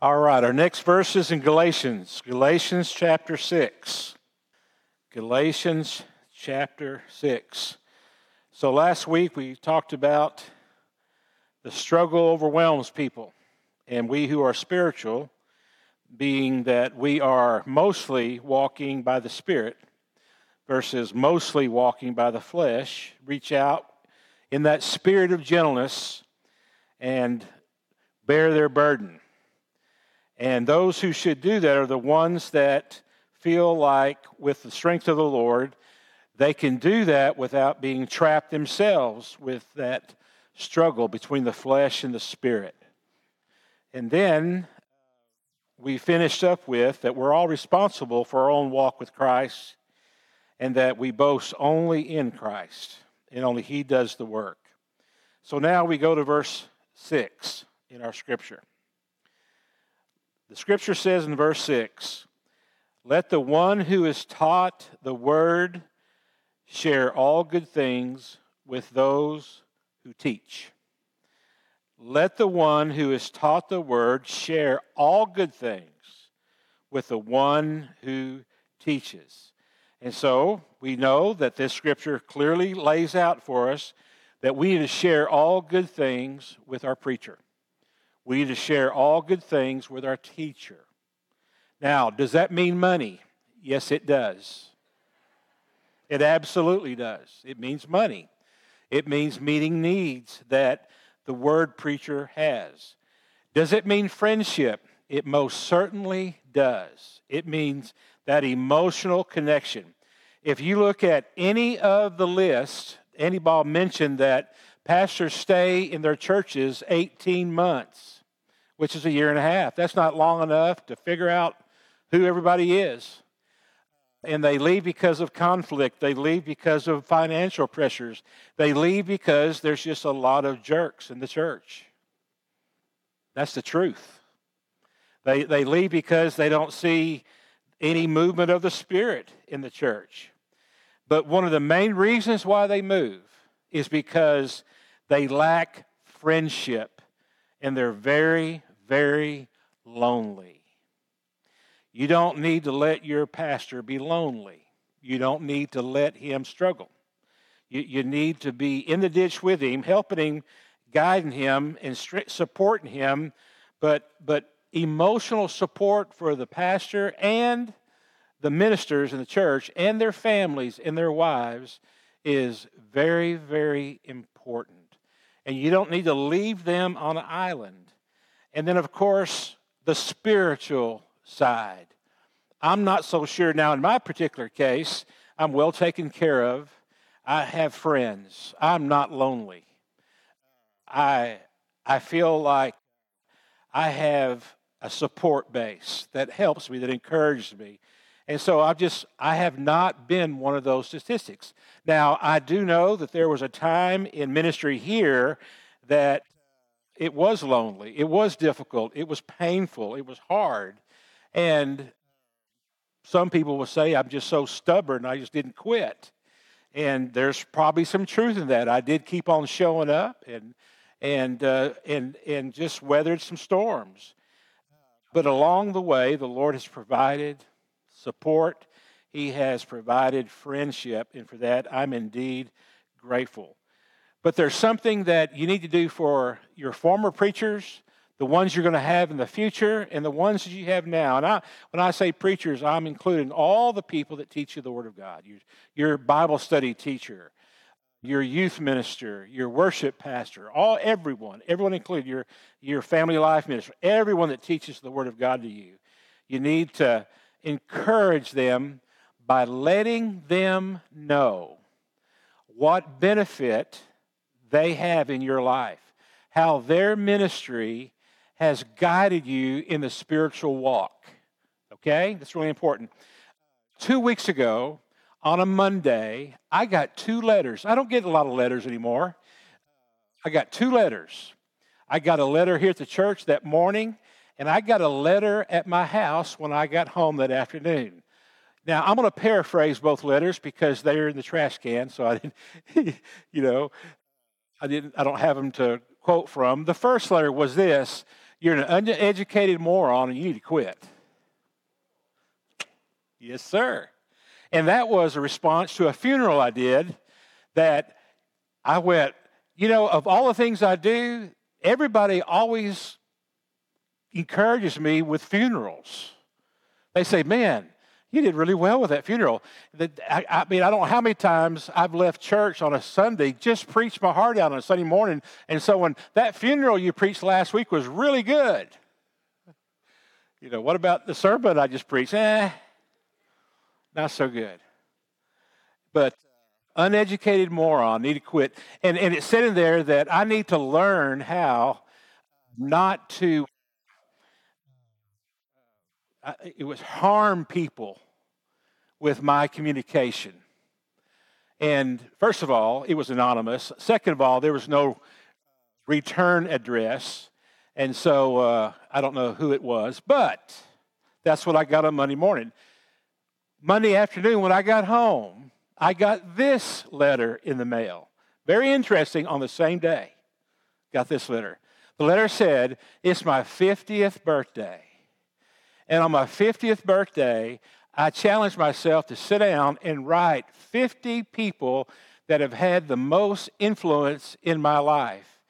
All right, our next verse is in Galatians, Galatians chapter 6. Galatians chapter 6. So last week we talked about the struggle overwhelms people, and we who are spiritual, being that we are mostly walking by the Spirit versus mostly walking by the flesh, reach out in that spirit of gentleness and bear their burden. And those who should do that are the ones that feel like, with the strength of the Lord, they can do that without being trapped themselves with that struggle between the flesh and the spirit. And then uh, we finished up with that we're all responsible for our own walk with Christ and that we boast only in Christ and only He does the work. So now we go to verse 6 in our scripture. The scripture says in verse 6 Let the one who is taught the word share all good things with those who teach. Let the one who is taught the word share all good things with the one who teaches. And so we know that this scripture clearly lays out for us that we need to share all good things with our preacher. We need to share all good things with our teacher. Now, does that mean money? Yes, it does. It absolutely does. It means money. It means meeting needs that the word preacher has. Does it mean friendship? It most certainly does. It means that emotional connection. If you look at any of the list, Anibal mentioned that pastors stay in their churches 18 months, which is a year and a half. That's not long enough to figure out who everybody is. And they leave because of conflict. They leave because of financial pressures. They leave because there's just a lot of jerks in the church. That's the truth. They, they leave because they don't see any movement of the Spirit in the church. But one of the main reasons why they move is because they lack friendship and they're very, very lonely. You don't need to let your pastor be lonely. You don't need to let him struggle. You, you need to be in the ditch with him, helping him, guiding him, and supporting him, but, but emotional support for the pastor and the ministers in the church and their families and their wives is very, very important. And you don't need to leave them on an island. And then, of course, the spiritual side. I'm not so sure now, in my particular case, I'm well taken care of. I have friends. I'm not lonely. I, I feel like I have a support base that helps me, that encourages me. And so I've just, I have not been one of those statistics. Now, I do know that there was a time in ministry here that it was lonely, it was difficult, it was painful, it was hard. And some people will say, I'm just so stubborn, I just didn't quit. And there's probably some truth in that. I did keep on showing up and, and, uh, and, and just weathered some storms. But along the way, the Lord has provided support, He has provided friendship, and for that I'm indeed grateful. But there's something that you need to do for your former preachers, the ones you're going to have in the future, and the ones that you have now. And I, when I say preachers, I'm including all the people that teach you the Word of God your, your Bible study teacher, your youth minister, your worship pastor, all everyone, everyone included, your, your family life minister, everyone that teaches the Word of God to you. You need to encourage them by letting them know what benefit they have in your life, how their ministry has guided you in the spiritual walk. Okay? That's really important. Two weeks ago, on a Monday, I got two letters. I don't get a lot of letters anymore. I got two letters. I got a letter here at the church that morning, and I got a letter at my house when I got home that afternoon. Now, I'm going to paraphrase both letters because they're in the trash can, so I didn't, you know, I didn't I don't have them to quote from. The first letter was this, You're an uneducated moron and you need to quit. Yes, sir. And that was a response to a funeral I did that I went, you know, of all the things I do, everybody always encourages me with funerals. They say, man, you did really well with that funeral. I, mean, I don't know how many times I've left church on a Sunday, just preached my heart out on a Sunday morning. And so when that funeral you preached last week was really good. You know, what about the sermon I just preached? Eh, not so good. But uneducated moron, need to quit. And, and it said in there that I need to learn how not to it was harm people with my communication. And first of all, it was anonymous. Second of all, there was no return address. And so uh, I don't know who it was, but that's what I got on Monday morning. Monday afternoon, when I got home, I got this letter in the mail. Very interesting on the same day. Got this letter. The letter said, It's my 50th birthday. And on my 50th birthday, I challenged myself to sit down and write 50 people that have had the most influence in my life.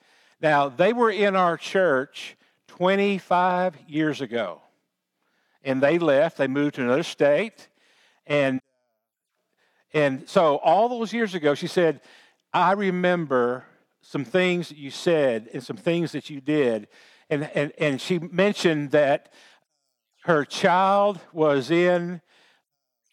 Now, they were in our church 25 years ago. And they left, they moved to another state. And, and so, all those years ago, she said, I remember some things that you said and some things that you did. And, and, and she mentioned that her child was in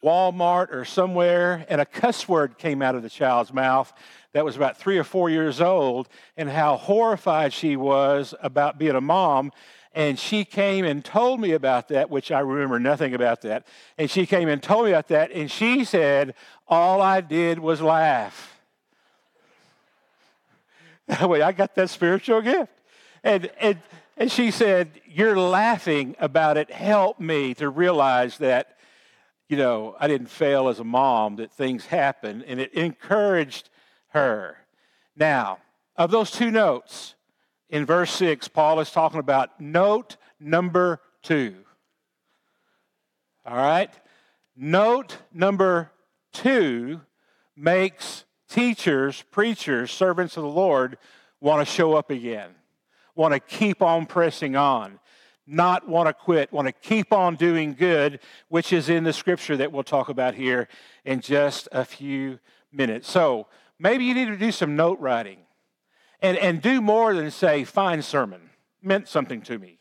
Walmart or somewhere, and a cuss word came out of the child's mouth that was about three or four years old, and how horrified she was about being a mom. And she came and told me about that, which I remember nothing about that. And she came and told me about that, and she said, All I did was laugh. That way, I got that spiritual gift. And, and and she said, You're laughing about it. Help me to realize that, you know, I didn't fail as a mom, that things happen. And it encouraged her. Now, of those two notes, in verse 6, Paul is talking about note number two. All right? Note number two makes teachers, preachers, servants of the Lord want to show up again want to keep on pressing on, not want to quit, want to keep on doing good, which is in the scripture that we'll talk about here in just a few minutes. So maybe you need to do some note writing and, and do more than say, fine sermon, meant something to me.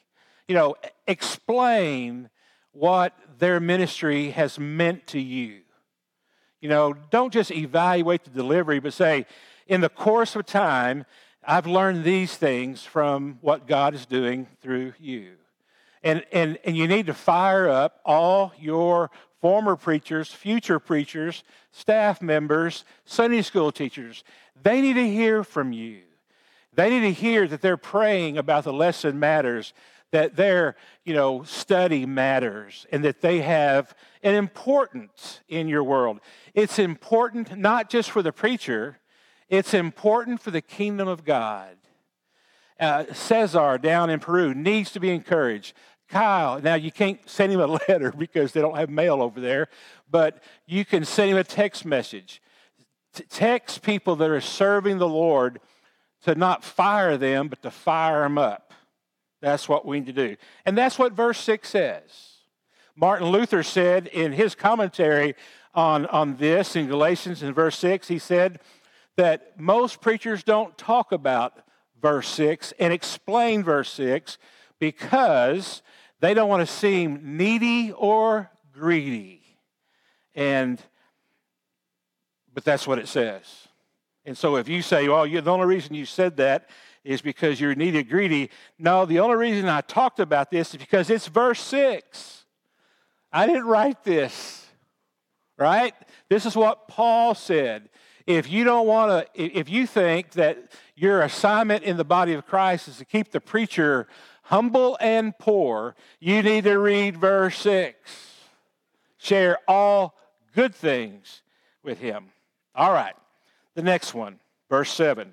You know, explain what their ministry has meant to you. You know, don't just evaluate the delivery, but say, in the course of time, I've learned these things from what God is doing through you. And, and, and you need to fire up all your former preachers, future preachers, staff members, Sunday school teachers. They need to hear from you. They need to hear that they're praying about the lesson matters, that their you know, study matters, and that they have an importance in your world. It's important not just for the preacher, it's important for the kingdom of God. Uh, Cesar down in Peru needs to be encouraged. Kyle, now you can't send him a letter because they don't have mail over there, but you can send him a text message. T- text people that are serving the Lord to not fire them, but to fire them up. That's what we need to do. And that's what verse 6 says. Martin Luther said in his commentary on, on this in Galatians in verse 6, he said, that most preachers don't talk about verse 6 and explain verse 6 because they don't want to seem needy or greedy. And but that's what it says. And so if you say, well, the only reason you said that is because you're needy or greedy. No, the only reason I talked about this is because it's verse 6. I didn't write this, right? This is what Paul said. If you don't want to, if you think that your assignment in the body of Christ is to keep the preacher humble and poor, you need to read verse 6. Share all good things with him. All right, the next one, verse 7.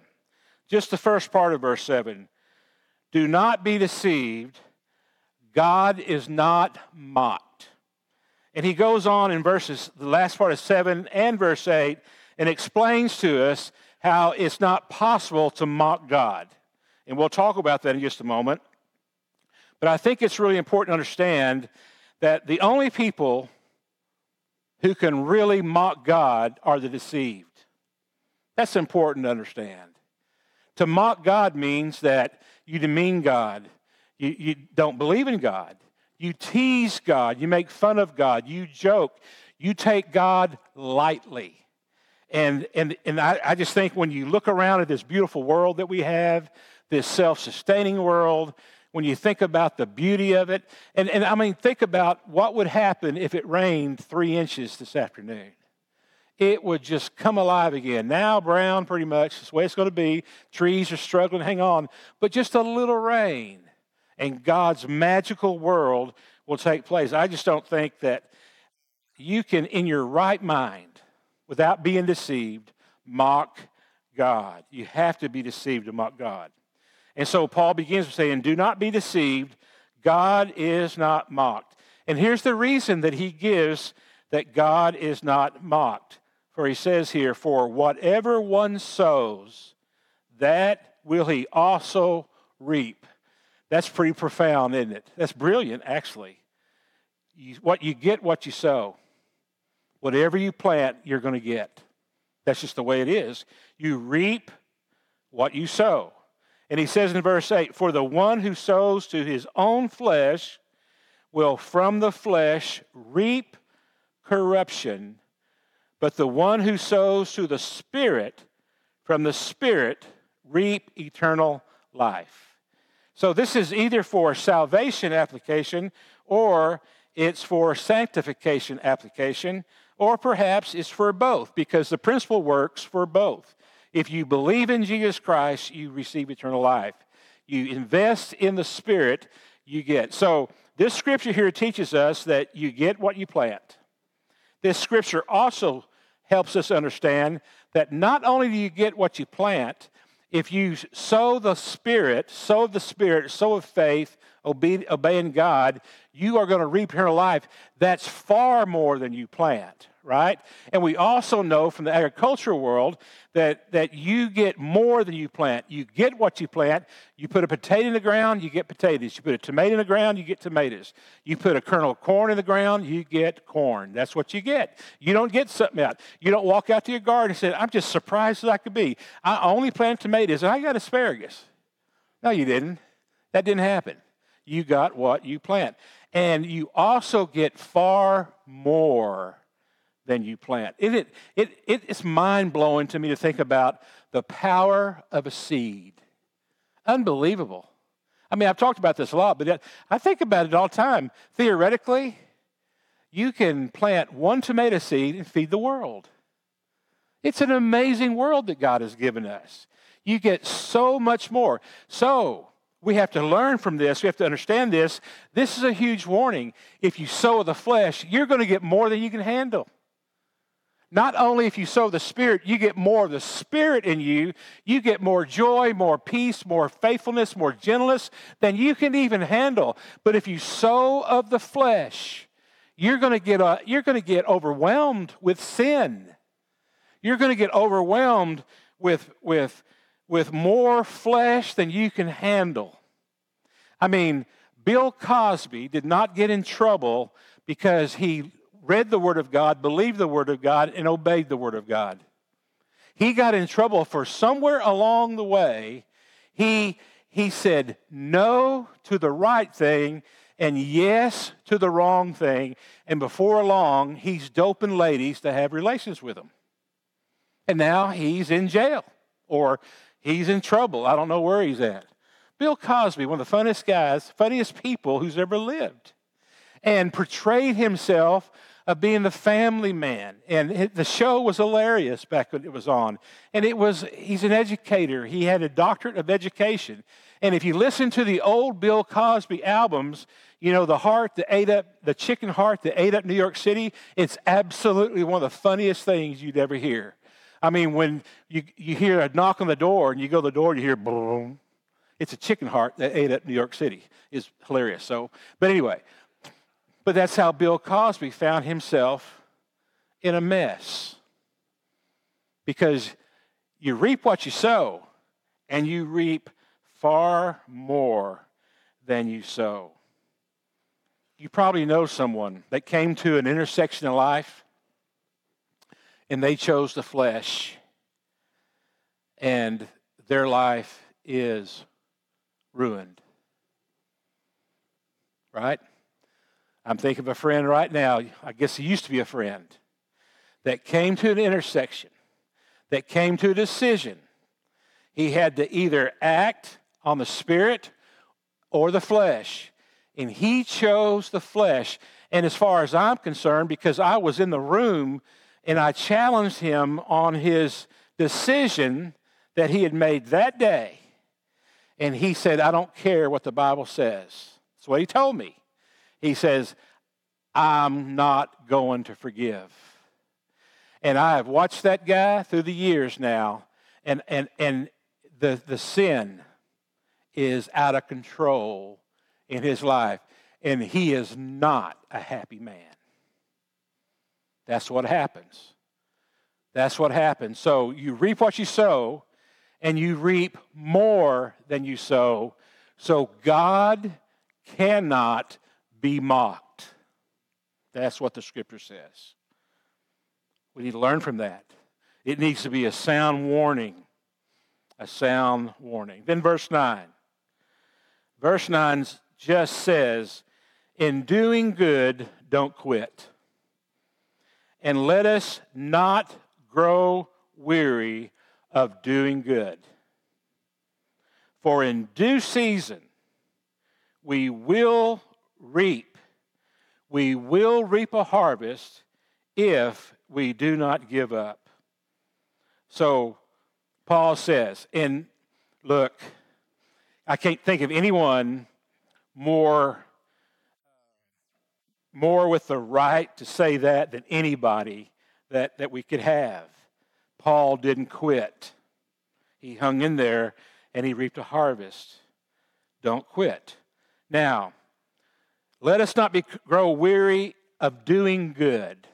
Just the first part of verse 7. Do not be deceived. God is not mocked. And he goes on in verses, the last part of 7 and verse 8, and explains to us how it's not possible to mock God. And we'll talk about that in just a moment. But I think it's really important to understand that the only people who can really mock God are the deceived. That's important to understand. To mock God means that you demean God, you, you don't believe in God, you tease God, you make fun of God, you joke, you take God lightly. And, and, and I, I just think when you look around at this beautiful world that we have, this self sustaining world, when you think about the beauty of it, and, and I mean, think about what would happen if it rained three inches this afternoon. It would just come alive again. Now, brown, pretty much, is the way it's going to be. Trees are struggling hang on, but just a little rain, and God's magical world will take place. I just don't think that you can, in your right mind, without being deceived, mock God. You have to be deceived to mock God. And so Paul begins by saying, Do not be deceived. God is not mocked. And here's the reason that he gives that God is not mocked. For he says here, For whatever one sows, that will he also reap. That's pretty profound, isn't it? That's brilliant, actually. You, what you get, what you sow. Whatever you plant, you're going to get. That's just the way it is. You reap what you sow. And he says in verse 8, For the one who sows to his own flesh will from the flesh reap corruption, but the one who sows to the Spirit from the Spirit reap eternal life. So this is either for salvation application or it's for sanctification application, or perhaps it's for both because the principle works for both. If you believe in Jesus Christ, you receive eternal life. You invest in the Spirit, you get. So, this scripture here teaches us that you get what you plant. This scripture also helps us understand that not only do you get what you plant, if you sow the Spirit, sow the Spirit, sow of faith, obey, obeying God, you are going to reap eternal life. That's far more than you plant right? And we also know from the agricultural world that, that you get more than you plant. You get what you plant. You put a potato in the ground, you get potatoes. You put a tomato in the ground, you get tomatoes. You put a kernel of corn in the ground, you get corn. That's what you get. You don't get something out. You don't walk out to your garden and say, I'm just surprised as I could be. I only planted tomatoes and I got asparagus. No, you didn't. That didn't happen. You got what you plant. And you also get far more than you plant. It, it, it, it's mind blowing to me to think about the power of a seed. Unbelievable. I mean, I've talked about this a lot, but I think about it all the time. Theoretically, you can plant one tomato seed and feed the world. It's an amazing world that God has given us. You get so much more. So, we have to learn from this. We have to understand this. This is a huge warning. If you sow the flesh, you're going to get more than you can handle. Not only if you sow the Spirit, you get more of the Spirit in you, you get more joy, more peace, more faithfulness, more gentleness than you can even handle. But if you sow of the flesh, you're going to get, uh, you're going to get overwhelmed with sin. You're going to get overwhelmed with, with, with more flesh than you can handle. I mean, Bill Cosby did not get in trouble because he read the Word of God, believed the Word of God, and obeyed the Word of God. He got in trouble for somewhere along the way, he, he said no to the right thing and yes to the wrong thing. And before long, he's doping ladies to have relations with them. And now he's in jail or he's in trouble. I don't know where he's at. Bill Cosby, one of the funniest guys, funniest people who's ever lived, and portrayed himself of being the family man. And it, the show was hilarious back when it was on. And it was, he's an educator, he had a doctorate of education. And if you listen to the old Bill Cosby albums, you know, the heart that ate up, the chicken heart that ate up New York City, it's absolutely one of the funniest things you'd ever hear. I mean, when you, you hear a knock on the door and you go to the door, you hear boom. It's a chicken heart that ate up New York City. Is hilarious. So, but anyway, but that's how Bill Cosby found himself in a mess. Because you reap what you sow, and you reap far more than you sow. You probably know someone that came to an intersection in life and they chose the flesh, and their life is ruined. Right? I'm thinking of a friend right now. I guess he used to be a friend that came to an intersection, that came to a decision. He had to either act on the spirit or the flesh. And he chose the flesh. And as far as I'm concerned, because I was in the room and I challenged him on his decision that he had made that day, and he said, I don't care what the Bible says. That's what he told me. He says, I'm not going to forgive. And I have watched that guy through the years now, and, and, and the, the sin is out of control in his life, and he is not a happy man. That's what happens. That's what happens. So you reap what you sow, and you reap more than you sow. So God cannot be mocked. That's what the scripture says. We need to learn from that. It needs to be a sound warning. A sound warning. Then, verse 9. Verse 9 just says, In doing good, don't quit. And let us not grow weary of doing good. For in due season, we will reap. We will reap a harvest if we do not give up. So Paul says, and look, I can't think of anyone more more with the right to say that than anybody that, that we could have. Paul didn't quit. He hung in there and he reaped a harvest. Don't quit. Now, let us not be, grow weary of doing good.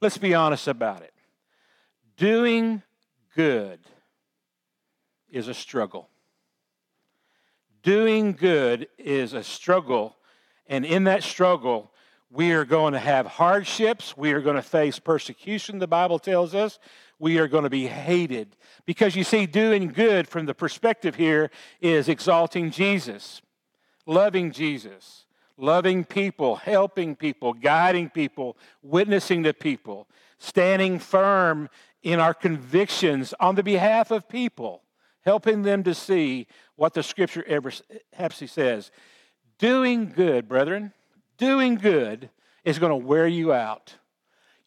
Let's be honest about it. Doing good is a struggle. Doing good is a struggle, and in that struggle, we are going to have hardships. We are going to face persecution, the Bible tells us. We are going to be hated. Because you see, doing good from the perspective here is exalting Jesus, loving Jesus, loving people, helping people, guiding people, witnessing to people, standing firm in our convictions on the behalf of people, helping them to see what the scripture ever actually says. Doing good, brethren doing good is going to wear you out.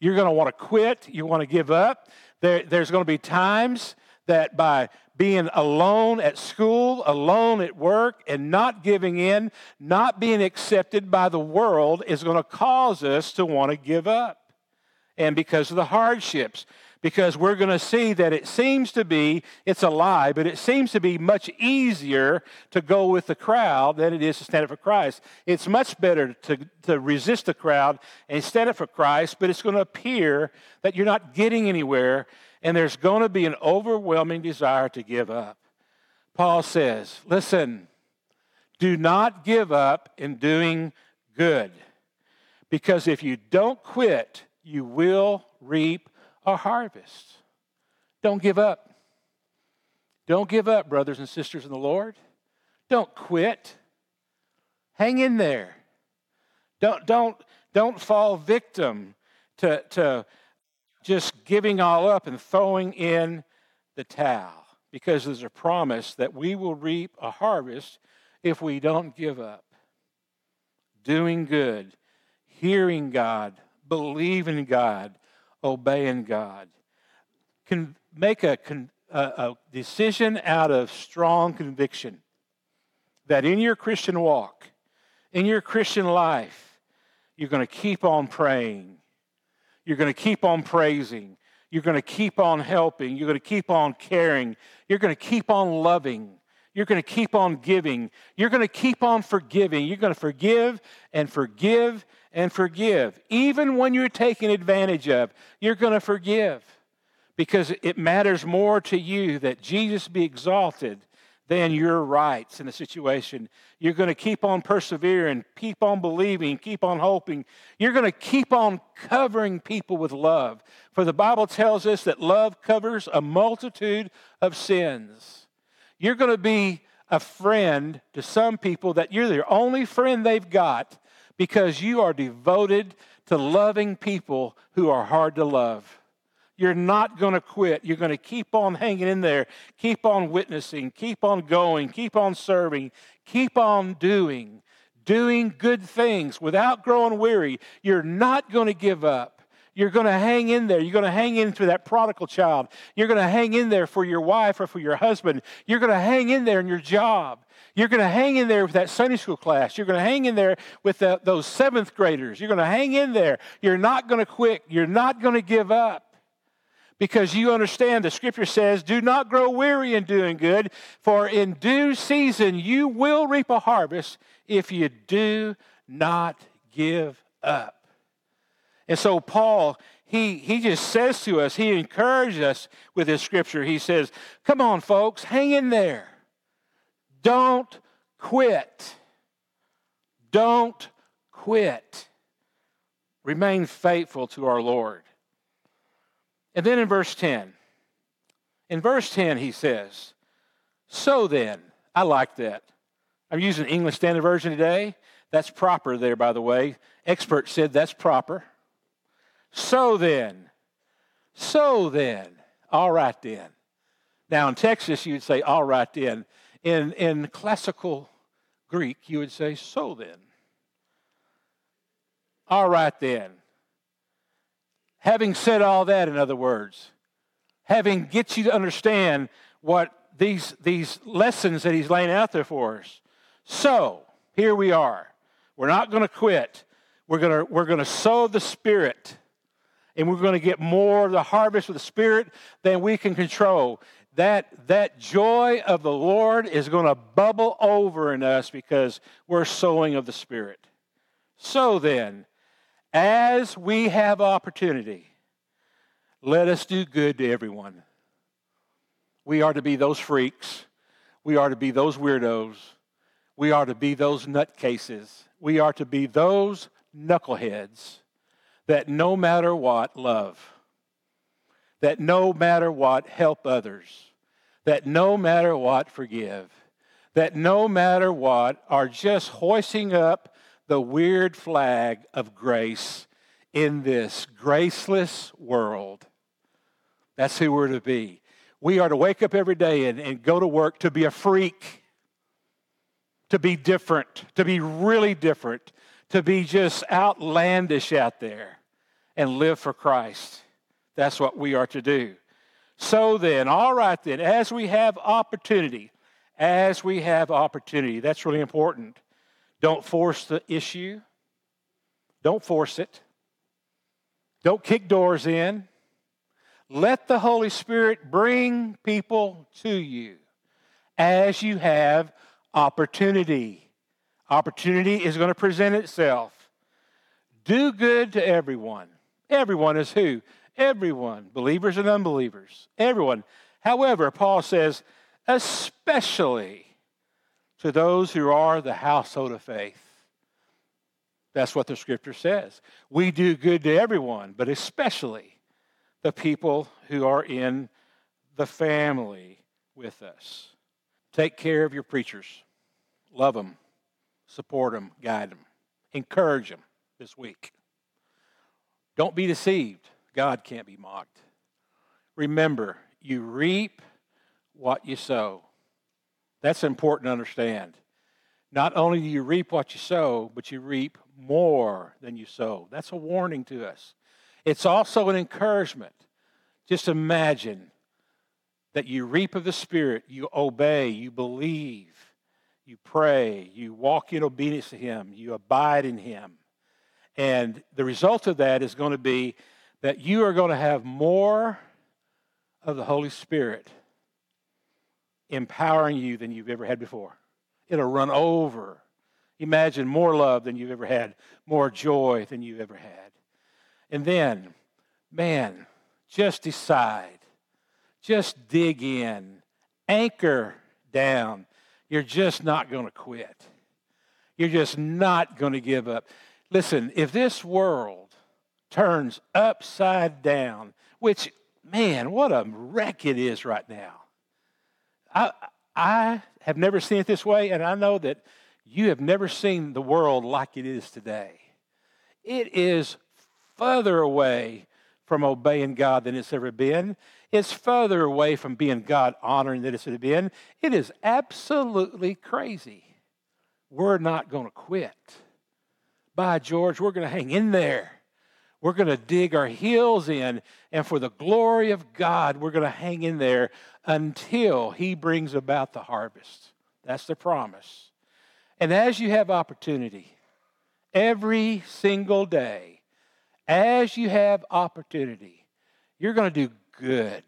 You're going to want to quit. You want to give up. There, there's going to be times that by being alone at school, alone at work, and not giving in, not being accepted by the world is going to cause us to want to give up. And because of the hardships, because we're going to see that it seems to be, it's a lie, but it seems to be much easier to go with the crowd than it is to stand up for Christ. It's much better to, to resist the crowd and stand up for Christ, but it's going to appear that you're not getting anywhere and there's going to be an overwhelming desire to give up. Paul says, listen, do not give up in doing good, because if you don't quit, you will reap a harvest. Don't give up. Don't give up, brothers and sisters in the Lord. Don't quit. Hang in there. Don't, don't, don't fall victim to, to just giving all up and throwing in the towel because there's a promise that we will reap a harvest if we don't give up. Doing good, hearing God, believing God, obeying God. Can make a, a, a decision out of strong conviction that in your Christian walk, in your Christian life, you're going to keep on praying. You're going to keep on praising. You're going to keep on helping. You're going to keep on caring. You're going to keep on loving. You're going to keep on giving. You're going to keep on forgiving. You're going to forgive and forgive and forgive. Even when you're taken advantage of, you're going to forgive because it matters more to you that Jesus be exalted than your rights in the situation. You're going to keep on persevering, keep on believing, keep on hoping. You're going to keep on covering people with love. For the Bible tells us that love covers a multitude of sins. You're going to be a friend to some people that you're the only friend they've got because you are devoted to loving people who are hard to love. You're not going to quit. You're going to keep on hanging in there, keep on witnessing, keep on going, keep on serving, keep on doing, doing good things without growing weary. You're not going to give up. You're going to hang in there. You're going to hang in for that prodigal child. You're going to hang in there for your wife or for your husband. You're going to hang in there in your job. You're going to hang in there with that Sunday school class. You're going to hang in there with the, those seventh graders. You're going to hang in there. You're not going to quit. You're not going to give up because you understand the scripture says, Do not grow weary in doing good, for in due season you will reap a harvest if you do not give up. And so, Paul, he, he just says to us, he encourages us with this scripture. He says, Come on, folks, hang in there. Don't quit. Don't quit. Remain faithful to our Lord. And then in verse 10, in verse 10, he says, So then, I like that. I'm using English Standard Version today. That's proper there, by the way. Experts said that's proper. So then, so then, all right then. Now in Texas, you would say, all right then. In, in classical Greek, you would say, so then. All right then. Having said all that, in other words, having get you to understand what these, these lessons that he's laying out there for us. So, here we are. We're not going to quit. We're going to, we're to sow the Spirit, and we're going to get more of the harvest of the Spirit than we can control. That, that joy of the Lord is going to bubble over in us because we're sowing of the Spirit. So then, as we have opportunity, let us do good to everyone. We are to be those freaks. We are to be those weirdos. We are to be those nutcases. We are to be those knuckleheads that no matter what love, that no matter what help others, that no matter what forgive, that no matter what are just hoisting up the weird flag of grace in this graceless world. That's who we're to be. We are to wake up every day and, and go to work to be a freak, to be different, to be really different, to be just outlandish out there and live for Christ. That's what we are to do. So then, all right then, as we have opportunity, as we have opportunity, that's really important. Don't force the issue. Don't force it. Don't kick doors in. Let the Holy Spirit bring people to you as you have opportunity. Opportunity is going to present itself. Do good to everyone. Everyone is who? Everyone, believers and unbelievers. Everyone. However, Paul says, especially to those who are the household of faith. That's what the scripture says. We do good to everyone, but especially the people who are in the family with us. Take care of your preachers. Love them, support them, guide them, encourage them this week. Don't be deceived. God can't be mocked. Remember, you reap what you sow. That's important to understand. Not only do you reap what you sow, but you reap more than you sow. That's a warning to us. It's also an encouragement. Just imagine that you reap of the Spirit, you obey, you believe, you pray, you walk in obedience to Him, you abide in Him. And the result of that is going to be that you are going to have more of the Holy Spirit empowering you than you've ever had before. It'll run over. Imagine more love than you've ever had, more joy than you've ever had. And then, man, just decide, just dig in, anchor down. You're just not going to quit. You're just not going to give up. Listen, if this world turns upside down, which, man, what a wreck it is right now. I, I have never seen it this way, and I know that you have never seen the world like it is today. It is further away from obeying God than it's ever been. It's further away from being God honoring than it's ever been. It is absolutely crazy. We're not going to quit. By George, we're going to hang in there. We're going to dig our heels in, and for the glory of God, we're going to hang in there until He brings about the harvest. That's the promise. And as you have opportunity, every single day, as you have opportunity, you're going to do good.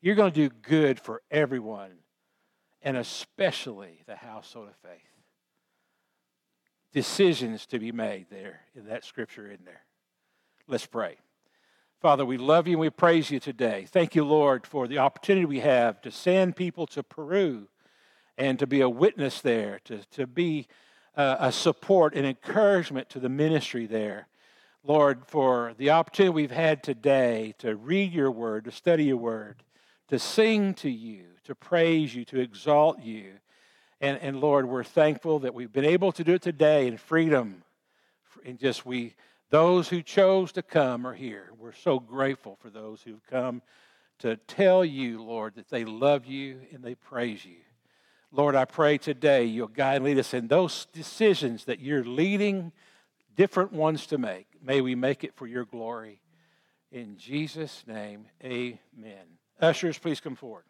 You're going to do good for everyone, and especially the household of faith. Decisions to be made there in that scripture in there. Let's pray. Father, we love you and we praise you today. Thank you, Lord, for the opportunity we have to send people to Peru and to be a witness there, to, to be uh, a support and encouragement to the ministry there. Lord, for the opportunity we've had today to read your word, to study your word, to sing to you, to praise you, to exalt you. And, and Lord, we're thankful that we've been able to do it today in freedom. And just we those who chose to come are here. We're so grateful for those who've come to tell you, Lord, that they love you and they praise you. Lord, I pray today you'll guide and lead us in those decisions that you're leading different ones to make. May we make it for your glory. In Jesus' name, amen. Ushers, please come forward.